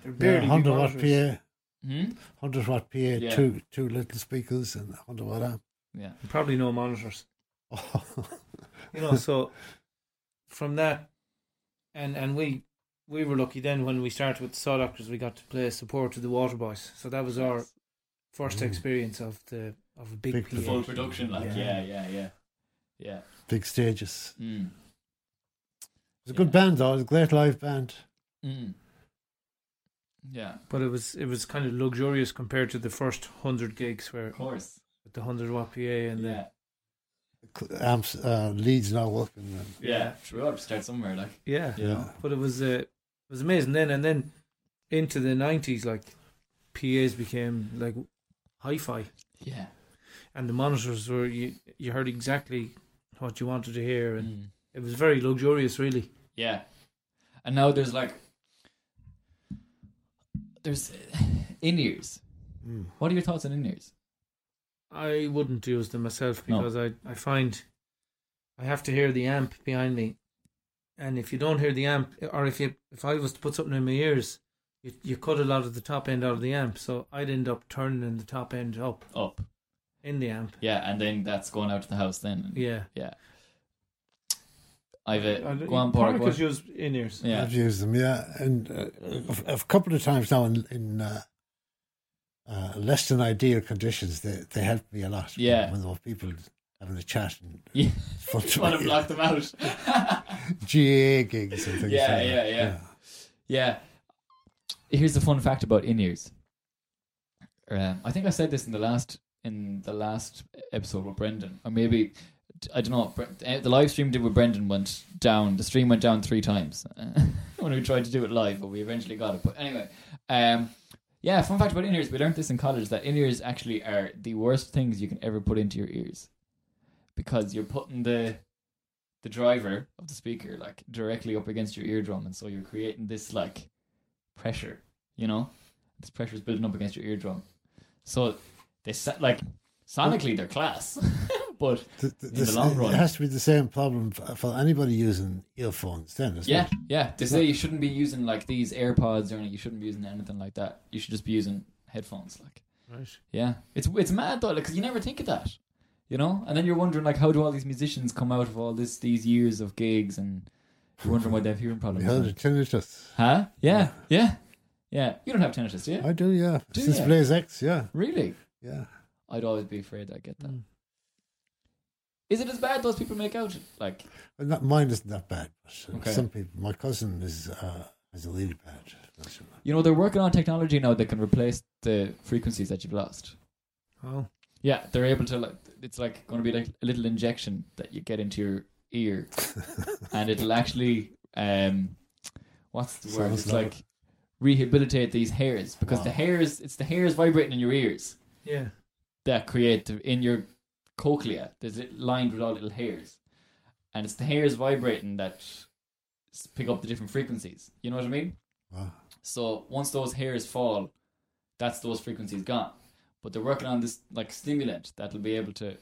They're Yeah, barely 100 watt. PA. hmm? 100 watt PA, Yeah. two two little speakers and 100 watt amp. yeah, Probably no monitors. Oh, you know so from that and and we we were lucky then when we started with the Saw Doctors we got to play support to the Waterboys so that was our first Mm. experience of the of a big, Big PA. the full production, like Yeah. yeah, yeah, yeah, yeah. big stages. Mm. It's a good band though. It's a great live band. Mm. Yeah, but it was it was kind of luxurious compared to the first 100 gigs where of course. with the 100 watt PA and Yeah, Cl- Amps, uh, leads not working. and- yeah. Sure, we ought to start somewhere. Like, the yeah you but it was uh, it was amazing then and then into the 90s like PAs became like hi-fi yeah. and the monitors were you you heard exactly what you wanted to hear and Mm. it was very luxurious really Yeah. And now there's like there's in ears. Mm. What are your thoughts on in ears? I wouldn't use them myself No. because I, I find I have to hear the amp behind me and if you don't hear the amp or if you if I was to put something in my ears you, you cut a lot of the top end out of the amp so I'd end up turning the top end up Up. in the amp Yeah, and then that's going out to the house then. yeah Yeah. I've a Uh, go on Park. Parker's use in ears Yeah. I've used them, yeah, and uh, a, a couple of times now in, in uh, uh, less than ideal conditions, they they helped me a lot. Yeah. when there were people having a chat and Yeah. fun to Want to block them out. GA gigs and things. Yeah, like yeah, that. yeah. yeah. Here's the fun fact about in ears. Um, I think I said this in the last in the last episode with Brendan, or maybe I don't know. Eh, The live stream did with Brendan went down. The stream went down three times when we tried to do it live, but we eventually got it. But anyway, um, yeah. Fun fact about in ears: we learned this in college that in ears actually are the worst things you can ever put into your ears because you're putting the the driver of the speaker like directly up against your eardrum, and so you're creating this like pressure. You know, this pressure is building up against your eardrum. So they sa- like sonically they're class, but Th- th- In the this- long run. It has to be the same problem for, for anybody using earphones. Then, isn't yeah, it? yeah. They say you shouldn't be using like these AirPods or anything. You shouldn't be using anything like that. You should just be using headphones. Like Right. Yeah, it's it's mad though, because you never think of that, you know. And then you're wondering like, how do all these musicians come out of all this these years of gigs, and you're wondering why they have hearing problems. We had a tinnitus. Huh? Yeah, yeah, yeah. You don't have tinnitus, do you? I do, yeah. Do Since ya? Blaze X, yeah, really? yeah. I'd always be afraid I'd get that. Mm. Is it as bad those people make out? Like, Well, not, mine isn't that bad. But Okay. Some people, my cousin is uh, has a really bad. version. you know, they're working on technology now that can replace the frequencies that you've lost. Oh, Yeah, they're able to like. It's like going to be like a little injection that you get into your ear, and it'll actually um, what's the word? Sounds It's like- like rehabilitate these hairs because the hairs. It's the hairs vibrating in your ears yeah. that create the, in your cochlea. There's it lined with all little hairs, and it's the hairs vibrating that pick up the different frequencies. You know what I mean? Wow. So once those hairs fall, that's those frequencies gone. But they're working on this like stimulant that'll be able to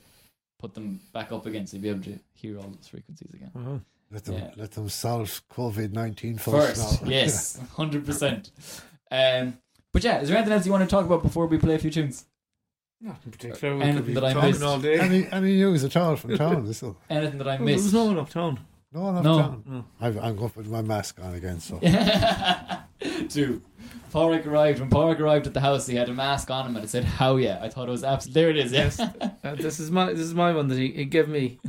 put them back up again, so you'll be able to hear all those frequencies again. Oh. Let them Yeah. let them solve COVID nineteen first. First, now. yes, hundred percent. Um, but yeah, is there anything else you want to talk about before we play a few tunes? Not in particular. We Anything could be that I talking missed? all day. any any news at all from town? This will Anything that I Well, there was no one uptown. no one No. town. No. I've, I'm going to put my mask on again. So Two. Padraig arrived. When Padraig arrived at the house, he had a mask on him, and it said "How yeah." I thought it was absolutely. There it is. Yes. Uh, this is my this is my one that he, he gave me.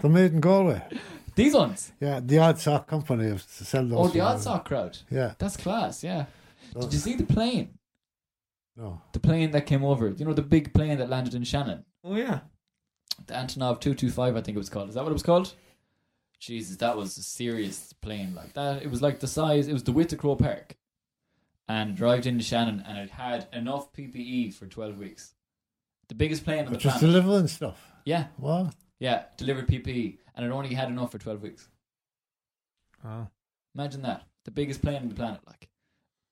they're made in Galway. These ones. Yeah, the Odd Sock Company of to sell those. Oh, the for- odd sock crowd. Yeah. That's class. Yeah. So- Did you see the plane? No. The plane that came over. You know the big plane that landed in Shannon. Oh yeah. The Antonov two two five. I think it was called. Is that what it was called? Jesus, that was a serious plane like that. It was like the size. It was the width of Crow Park, and drived into Shannon, and it had enough PPE for twelve weeks. The biggest plane on the But just planet. delivering stuff. yeah, What? yeah, delivered PPE, and it only had enough for twelve weeks. Oh. Imagine that. The biggest plane on the planet, like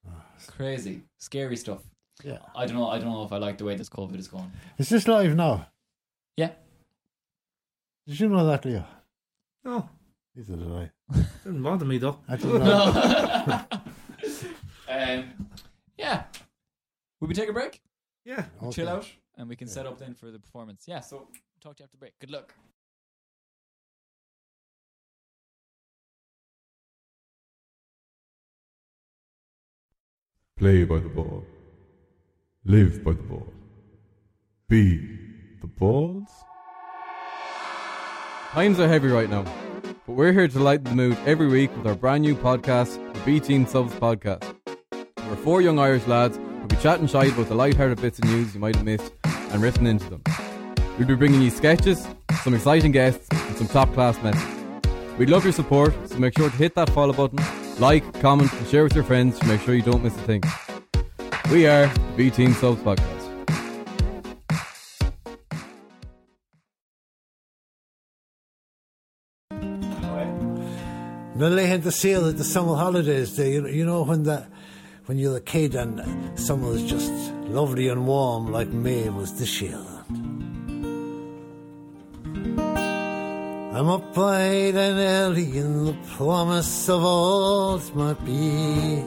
Ah, crazy, scary stuff. Yeah. I don't know. I don't know if I like the way this COVID is going. Is this live now? Yeah. Did you know that, Leo? No, Neither did I. didn't bother me though. I didn't know. um, yeah. Will we take a break? Yeah. We'll Okay. Chill out, and we can Yeah. set up then for the performance. Yeah. So talk to you after break. Good luck. Play by the ball. Live by the ball. Be the balls. Times are heavy right now, but we're here to lighten the mood every week with our brand new podcast, the B Team Subs Podcast. We're four young Irish lads who'll be chatting shite about the light-hearted bits of news you might have missed and riffing into them. We'll be bringing you sketches, some exciting guests, and some top-class messages. We'd love your support, so make sure to hit that follow button, like, comment, and share with your friends to make sure you don't miss a thing. We are B Team Subs Podcast. No, they had the sale at the summer holidays. You know, when the when you're a kid and summer was just lovely and warm, like May was this year. I'm up bright and early in the promise of all that might be.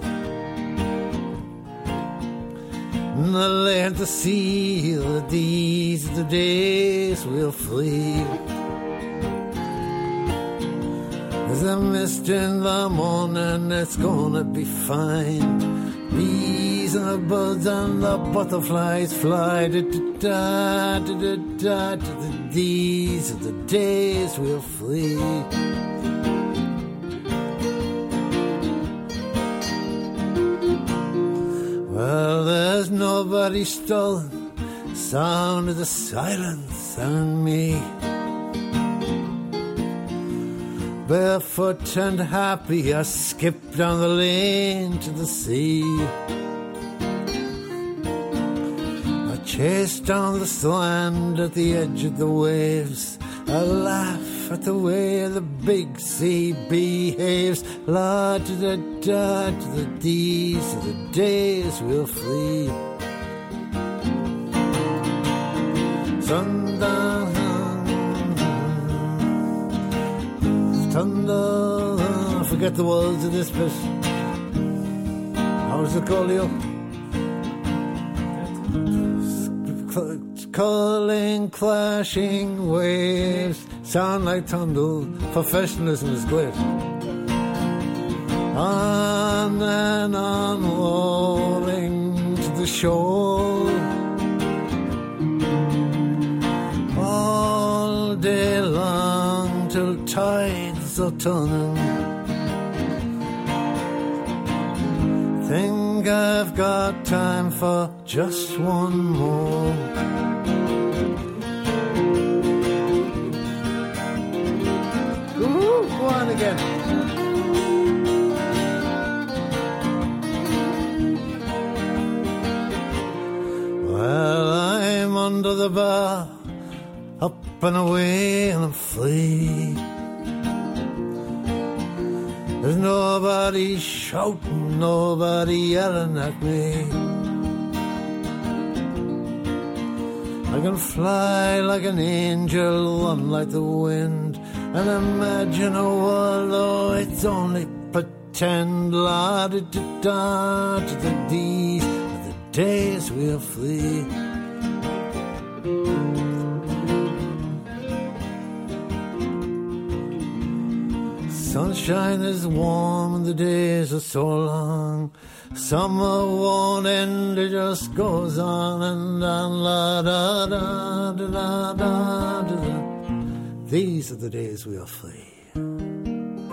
And I learned to see the deeds of the days we'll flee. There's a mist in the morning, it's gonna be fine. Bees and the birds and the butterflies fly. Da, da, da, da, da, da, da. These are the days we'll flee. Well, there's nobody stolen. Sound of the silence and me. Barefoot and happy, I skip down the lane to the sea. I chase down the sand at the edge of the waves. I laugh at the way the big sea behaves. La da da da to the are the days we'll flee. Sundown. Thunder, forget the words of this does it call you? calling, clashing waves sound like thunder. Professionalism is great. And on, rolling to the shore. All day long till tides are turning. Think I've got time for just one more. Go on again. Well, I'm under the bar, up and away, and I'm free. There's nobody shouting, nobody yelling at me. I can fly like an angel, run like the wind, and imagine a world, though it's only pretend. La da da da to the D's, of the days we're free. Sunshine is warm and the days are so long. Summer won't end, it just goes on and on. La da da da da da da. da. These are the days we are free. I'm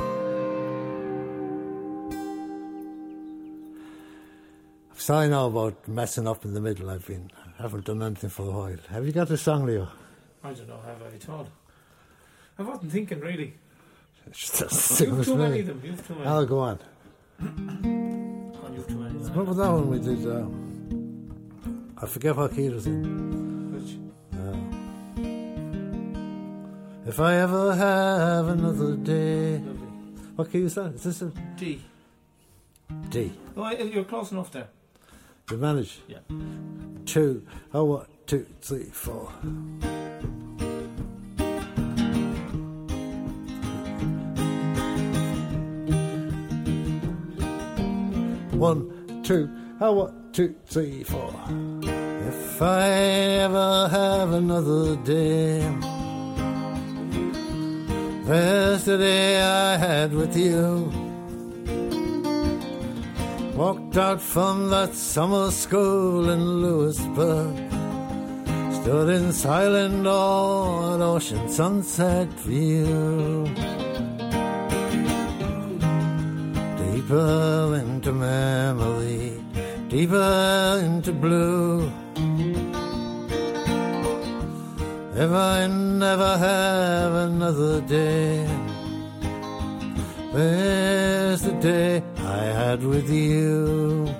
sorry now about messing up in the middle. I've been haven't done anything for a while. Have you got a song, Leo? I don't know, have I at all? I wasn't thinking really. Just You've too many of them. You've too many. I'll go on. Oh, you've too many. What was that one we did? Um, I forget what key it was in. If I ever have another day. Lovely. What key is that? Is this a D. D? Oh, you're close enough there. You manage? Yeah. Two. Oh, what? Two, three, four. One, two. Oh, what? Two, three, four. If I ever have another day, there's the day I had with you. Walked out from that summer school in Lewisburg. Stood in silent awe at ocean sunset view. Deeper into memory, deeper into blue. If I never have another day, there's the day I had with you.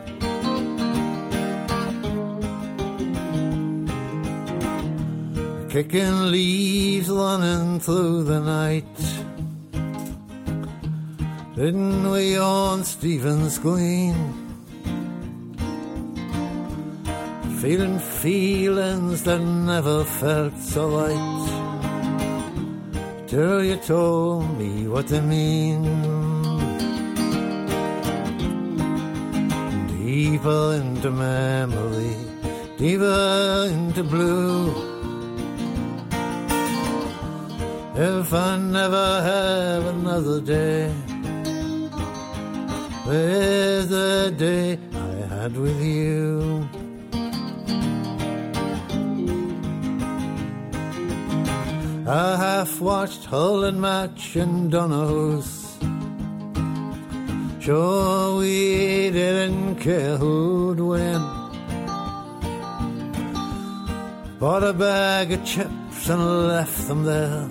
Kicking leaves running through the night. Didn't we on Stephen's Green? Feeling feelings that never felt so right. Till you told me what they mean. Deeper into memory, deeper into blue. If I never have another day, there's the day I had with you. I half watched hurling match in Donohoe's. Sure, we didn't care who'd win. Bought a bag of chips and left them there.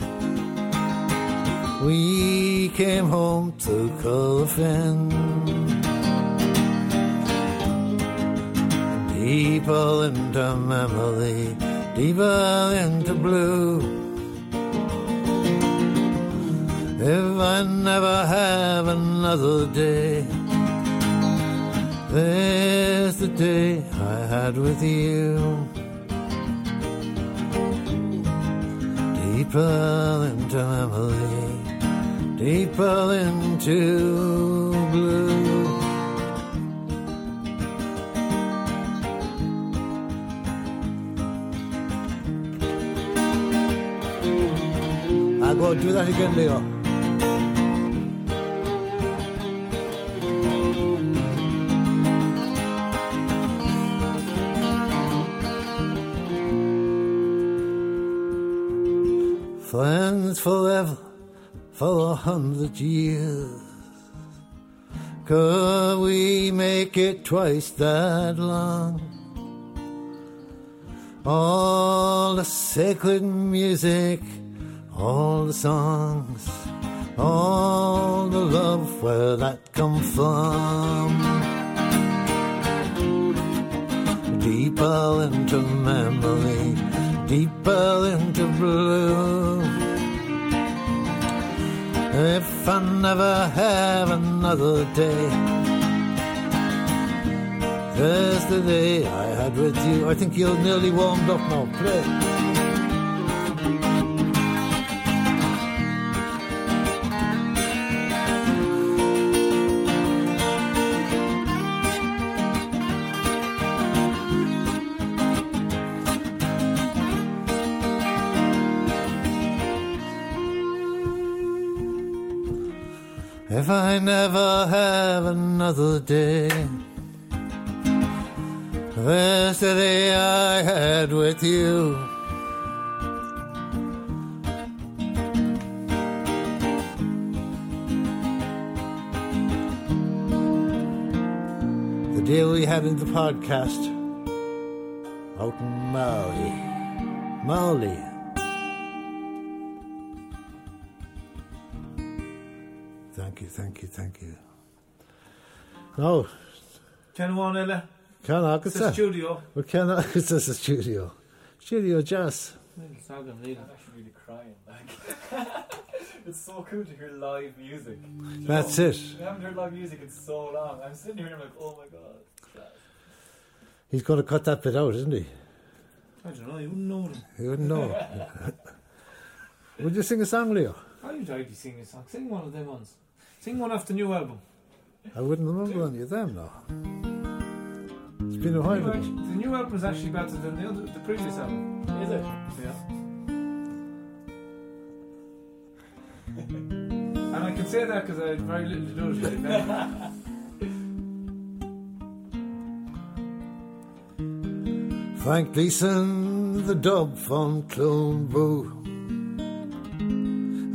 We came home to Culfin. Deeper into memory, deeper into blue. If I never have another day, there's the day I had with you. Deeper into memory, deeper into blue. I'll go do that again, Leo. Forever for a hundred years. Could we make it twice that long? All the sacred music, all the songs, all the love where that come from. Deeper into memory, deeper into blue. If I never have another day, there's the day I had with you. I think you're nearly warmed up now. Play. I never have another day, there's the day I had with you. The day we had in the podcast out in Maui. Maui. Thank you, thank you, thank you. No, Can one Ella? can I It's a studio. We can I it's just a studio. Studio jazz. I'm actually really crying. Like, it's so cool to hear live music. You That's know? it. I haven't heard live music in so long. I'm sitting here and I'm like, oh my god. He's going to cut that bit out, isn't he? I don't know, you wouldn't know them. He wouldn't know. Would you sing a song, Leo? How you tried to sing a song? Sing one of them ones. Sing one off the new album. I wouldn't remember any of them now. It's been a while. You ago. the new album is actually better than the, other, the previous album. Is it? Yeah. and I can say that because I had very little to do with it. then. Frank Gleason, the dub from Clone Boo.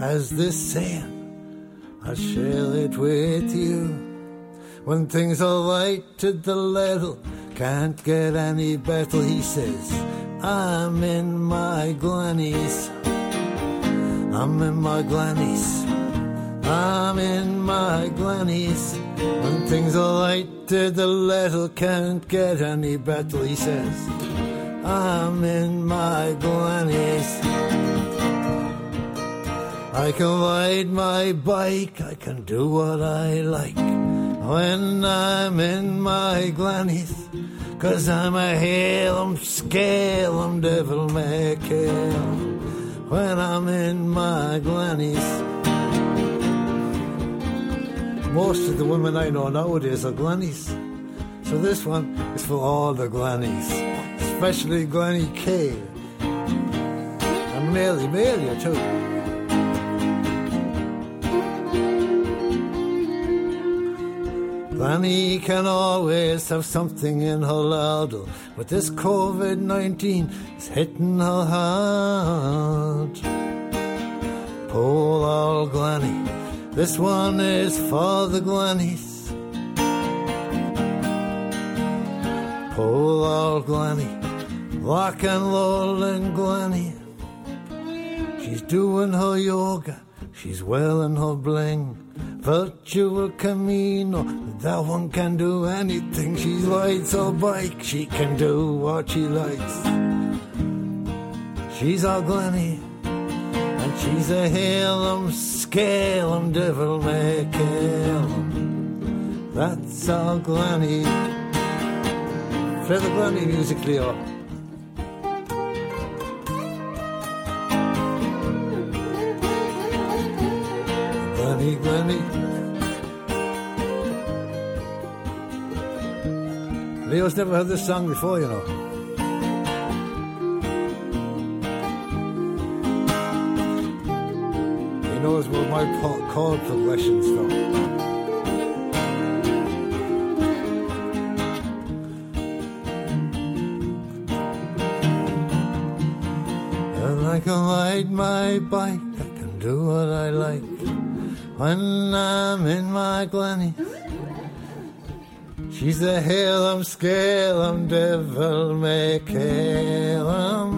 As this saying, I'll share it with you. When things are right to the level, can't get any better, he says. I'm in my glannies. I'm in my glannies. I'm in my glannies. When things are right to the letter, can't get any better, he says. I'm in my glannies. I can ride my bike, I can do what I like when I'm in my glannies. Cause I'm a Scalem devil may care when I'm in my glannies. Most of the women I know nowadays are glannies. So this one is for all the glannies, especially Granny K. And Mary Malia too. Granny can always have something in her larder, but this COVID 19 is hitting her hard. Poor old Granny, this one is for the Grannies. Poor old Granny, rock and rollin' Granny. She's doing her yoga, she's wearing her bling. Virtual Camino, that one can do anything. She rides her bike, she can do what she likes. She's our Glenny, and she's a Halem Scalem devil may 'em. That's our Glenny. Play the Glenny music, Leo. Glenny. Leo's never heard this song before, you know. He knows about my chord progression stuff. And I ride my bike, when I'm in my granny. She's a Halem Scalem devil may care 'em.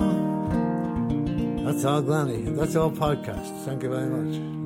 Um, that's all granny. That's all podcast. Thank you very much.